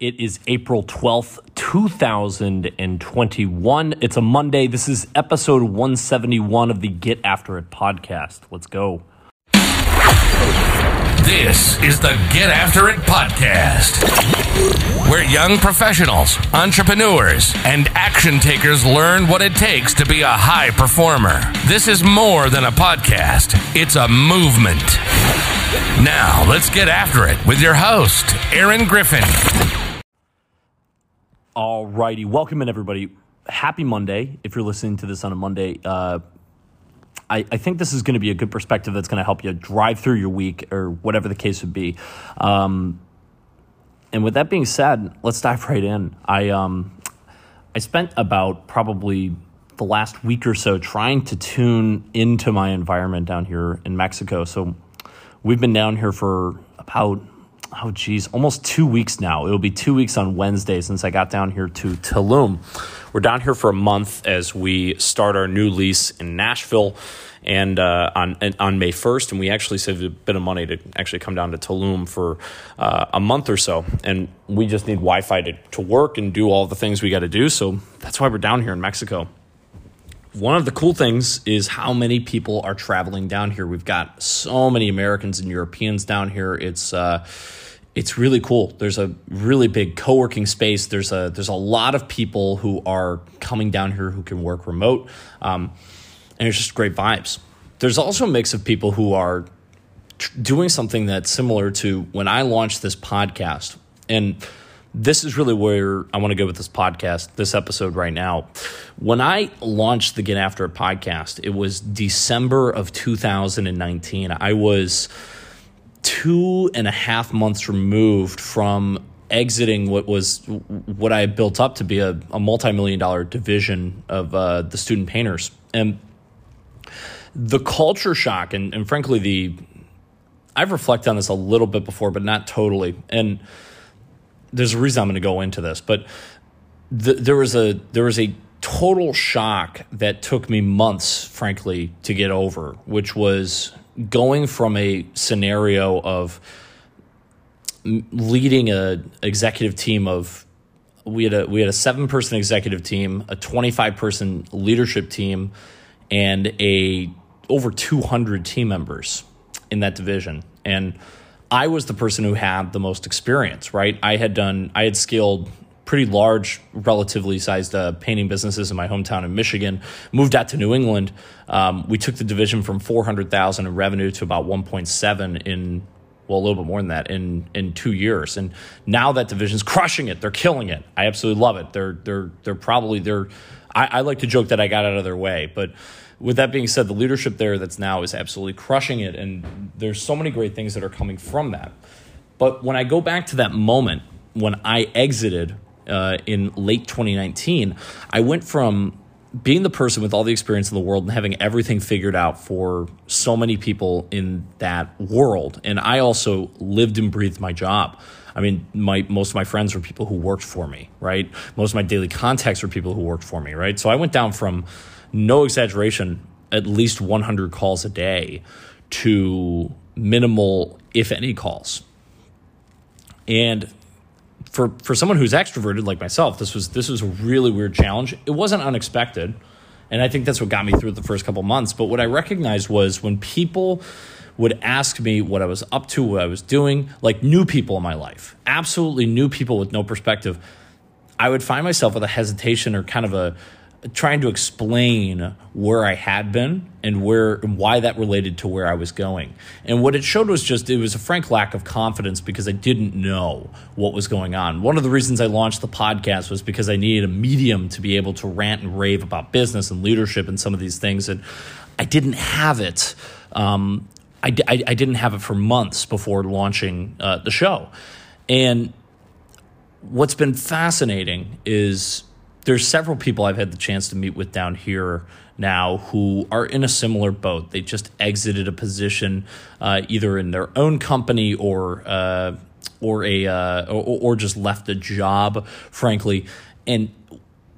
It is April 12th, 2021. It's a Monday. This is episode 171 of the Get After It podcast. Let's go. This is the Get After It podcast, where young professionals, entrepreneurs, and action takers learn what it takes to be a high performer. This is more than a podcast, it's a movement. Now, let's get after it with your host, Aaron Griffin. All righty. Welcome in, everybody. Happy Monday. If you're listening to this on a Monday, uh, I, I, think this is going to be a good perspective that's going to help you drive through your week or whatever the case would be. Um, and with that being said, let's dive right in. I um, I spent about probably the last week or so trying to tune into my environment down here in Mexico. So we've been down here for about oh geez, almost two weeks now. It'll be two weeks on Wednesday since I got down here to Tulum. We're down here for a month as we start our new lease in Nashville and uh, on on May 1st, and we actually saved a bit of money to actually come down to Tulum for uh, a month or so. And we just need Wi-Fi to, to work and do all the things we got to do. So that's why we're down here in Mexico. One of the cool things is how many people are traveling down here. We've got so many Americans and Europeans down here. It's uh, it's really cool. There's a really big co-working space. There's a there's a lot of people who are coming down here who can work remote, um, and it's just great vibes. There's also a mix of people who are tr- doing something that's similar to when I launched this podcast, and this is really where I want to go with this podcast, this episode right now. When I launched the Get After It podcast, it was December of 2019. I was two and a half months removed from exiting what was what I built up to be a, a multi-million dollar division of uh, the student painters. And the culture shock and, and frankly the I've reflected on this a little bit before, but not totally. And there's a reason I'm going to go into this, but the, there was a there was a total shock that took me months, frankly, to get over, which was going from a scenario of leading a executive team of we had a we had a seven person executive team, a 25 person leadership team and a over 200 team members in that division. And I was the person who had the most experience, right? I had done I had scaled pretty large, relatively sized uh, painting businesses in my hometown in Michigan. Moved out to New England. Um, we took the division from 400,000 in revenue to about 1.7 in well, a little bit more than that in in two years. And now that division's crushing it. They're killing it. I absolutely love it. They're they're they're probably they're. I, I like to joke that I got out of their way, but with that being said, the leadership there that's now is absolutely crushing it, and there's so many great things that are coming from that. But when I go back to that moment when I exited uh, in late 2019, I went from being the person with all the experience in the world and having everything figured out for so many people in that world. And I also lived and breathed my job. I mean, my most of my friends were people who worked for me, right? Most of my daily contacts were people who worked for me, right? So I went down from no exaggeration, at least 100 calls a day to minimal, if any, calls. And for for someone who's extroverted like myself, this was this was a really weird challenge. It wasn't unexpected, and I think that's what got me through the first couple months. But what I recognized was when people would ask me what I was up to, what I was doing, like new people in my life, absolutely new people with no perspective, I would find myself with a hesitation or kind of a trying to explain where I had been and where and why that related to where I was going. And what it showed was just it was a frank lack of confidence because I didn't know what was going on. One of the reasons I launched the podcast was because I needed a medium to be able to rant and rave about business and leadership and some of these things and I didn't have it. Um, I, I, I, didn't have it for months before launching uh, the show. And what's been fascinating is there's several people I've had the chance to meet with down here now who are in a similar boat. They just exited a position uh, either in their own company or uh, or a uh, or, or just left a job, frankly. And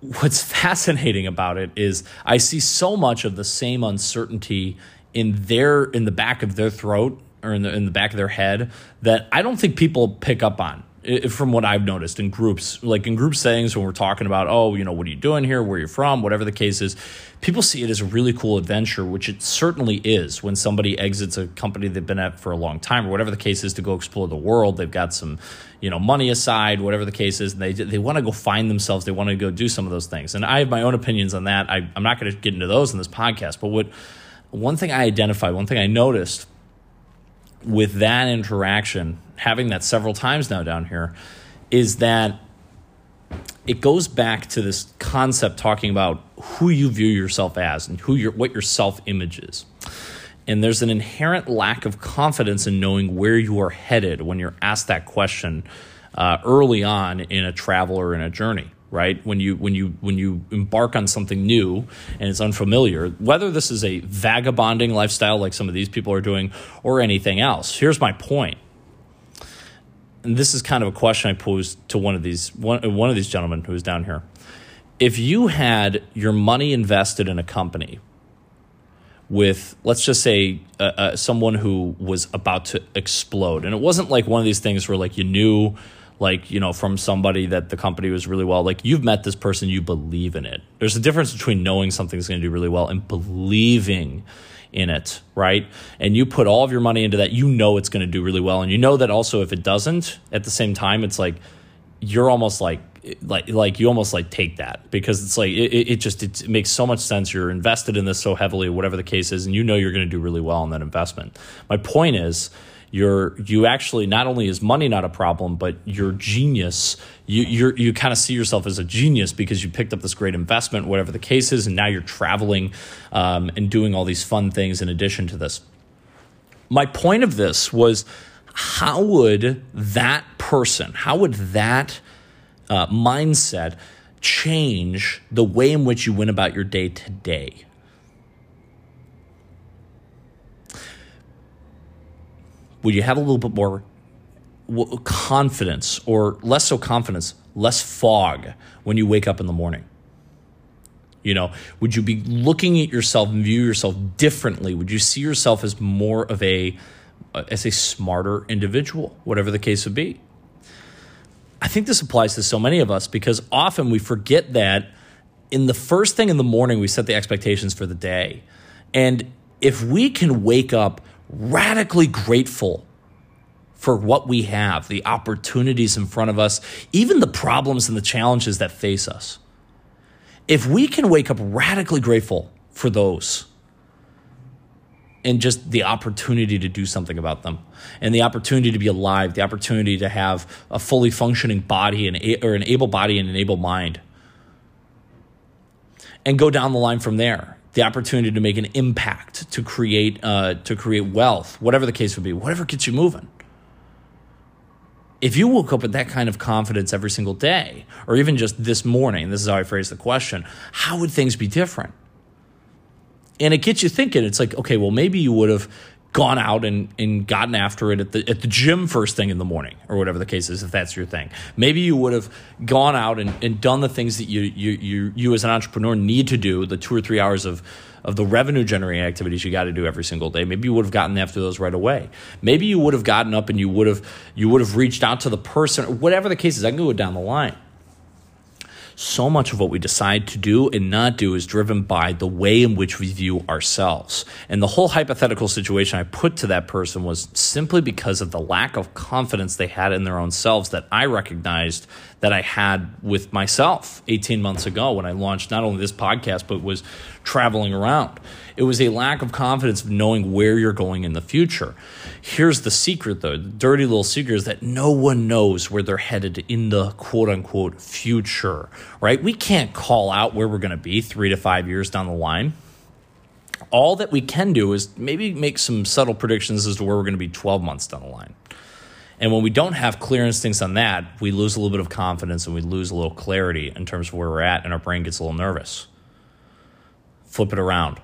what's fascinating about it is I see so much of the same uncertainty in their in the back of their throat or in the in the back of their head that I don't think people pick up on from what I've noticed in groups, like in group settings when we're talking about, oh, you know, what are you doing here, where are you're from, whatever the case is, people see it as a really cool adventure, which it certainly is when somebody exits a company they've been at for a long time or whatever the case is to go explore the world. They've got some, you know, money aside, whatever the case is, and they, they want to go find themselves. They want to go do some of those things. And I have my own opinions on that. I, I'm not going to get into those in this podcast, but what one thing I identified, one thing I noticed with that interaction, having that several times now down here, is that it goes back to this concept talking about who you view yourself as and who your what your self image is. And there's an inherent lack of confidence in knowing where you are headed when you're asked that question uh, early on in a travel or in a journey right? When you when you when you embark on something new and it's unfamiliar whether this is a vagabonding lifestyle like some of these people are doing or anything else. Here's my point and this is kind of a question I posed to one of these one, one of these gentlemen who was down here. If you had your money invested in a company with, let's just say, uh, uh, someone who was about to explode, and it wasn't like one of these things where like you knew, like you know, from somebody that the company was really well. Like you've met this person, you believe in it. There's a difference between knowing something's going to do really well and believing in it, right? And you put all of your money into that, you know it's going to do really well. And you know that also if it doesn't, at the same time, it's like you're almost like like like you almost like take that because it's like it, it just it makes so much sense you're invested in this so heavily whatever the case is and you know you're going to do really well in that investment my point is you're you actually not only is money not a problem, but your genius. You you you kind of see yourself as a genius because you picked up this great investment, whatever the case is, and now you're traveling um, and doing all these fun things in addition to this. My point of this was, how would that person, how would that uh, mindset change the way in which you went about your day today? would you have a little bit more confidence or less so confidence, less fog when you wake up in the morning? You know, would you be looking at yourself and view yourself differently? Would you see yourself as more of a as a smarter individual, whatever the case would be? I think this applies to so many of us because often we forget that in the first thing in the morning we set the expectations for the day. And if we can wake up radically grateful for what we have, the opportunities in front of us, even the problems and the challenges that face us. If we can wake up radically grateful for those and just the opportunity to do something about them and the opportunity to be alive, the opportunity to have a fully functioning body and or an able body and an able mind. And go down the line from there the opportunity to make an impact, to create, uh, to create wealth, whatever the case would be, whatever gets you moving. If you woke up with that kind of confidence every single day, or even just this morning, this is how I phrase the question, how would things be different? And it gets you thinking. It's like, okay, well, maybe you would have gone out and, and gotten after it at the at the gym first thing in the morning or whatever the case is if that's your thing. Maybe you would have gone out and, and done the things that you, you you you as an entrepreneur need to do the two or three hours of of the revenue generating activities you got to do every single day. Maybe you would have gotten after those right away. Maybe you would have gotten up and you would have you would have reached out to the person whatever the case is i can go down the line so much of what we decide to do and not do is driven by the way in which we view ourselves. And the whole hypothetical situation I put to that person was simply because of the lack of confidence they had in their own selves that I recognized that I had with myself 18 months ago when I launched not only this podcast, but was traveling around. It was a lack of confidence of knowing where you're going in the future. Here's the secret, though the dirty little secret is that no one knows where they're headed in the quote unquote future, right? We can't call out where we're going to be three to five years down the line. All that we can do is maybe make some subtle predictions as to where we're going to be 12 months down the line. And when we don't have clear instincts on that, we lose a little bit of confidence and we lose a little clarity in terms of where we're at, and our brain gets a little nervous. Flip it around.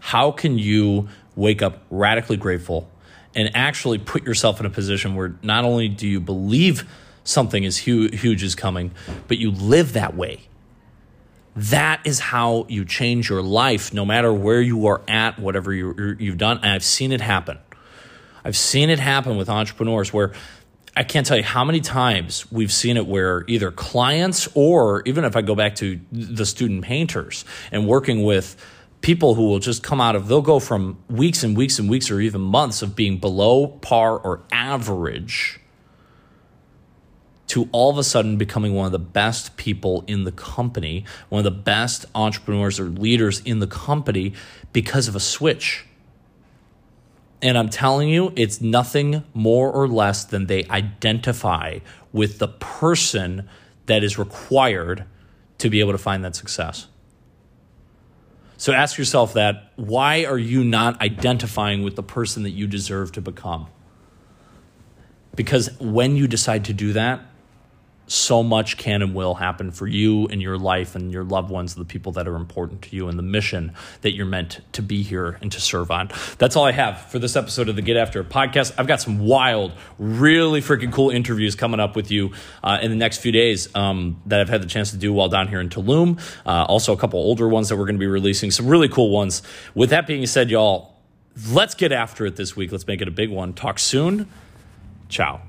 How can you wake up radically grateful and actually put yourself in a position where not only do you believe something is huge, huge is coming, but you live that way? That is how you change your life, no matter where you are at, whatever you, you've done. And I've seen it happen. I've seen it happen with entrepreneurs where I can't tell you how many times we've seen it where either clients or even if I go back to the student painters and working with people who will just come out of they'll go from weeks and weeks and weeks or even months of being below par or average to all of a sudden becoming one of the best people in the company, one of the best entrepreneurs or leaders in the company because of a switch. And I'm telling you, it's nothing more or less than they identify with the person that is required to be able to find that success. So ask yourself that why are you not identifying with the person that you deserve to become? Because when you decide to do that, so much can and will happen for you and your life and your loved ones, the people that are important to you, and the mission that you're meant to be here and to serve on. That's all I have for this episode of the Get After podcast. I've got some wild, really freaking cool interviews coming up with you uh, in the next few days um, that I've had the chance to do while down here in Tulum. Uh, also, a couple older ones that we're going to be releasing, some really cool ones. With that being said, y'all, let's get after it this week. Let's make it a big one. Talk soon. Ciao.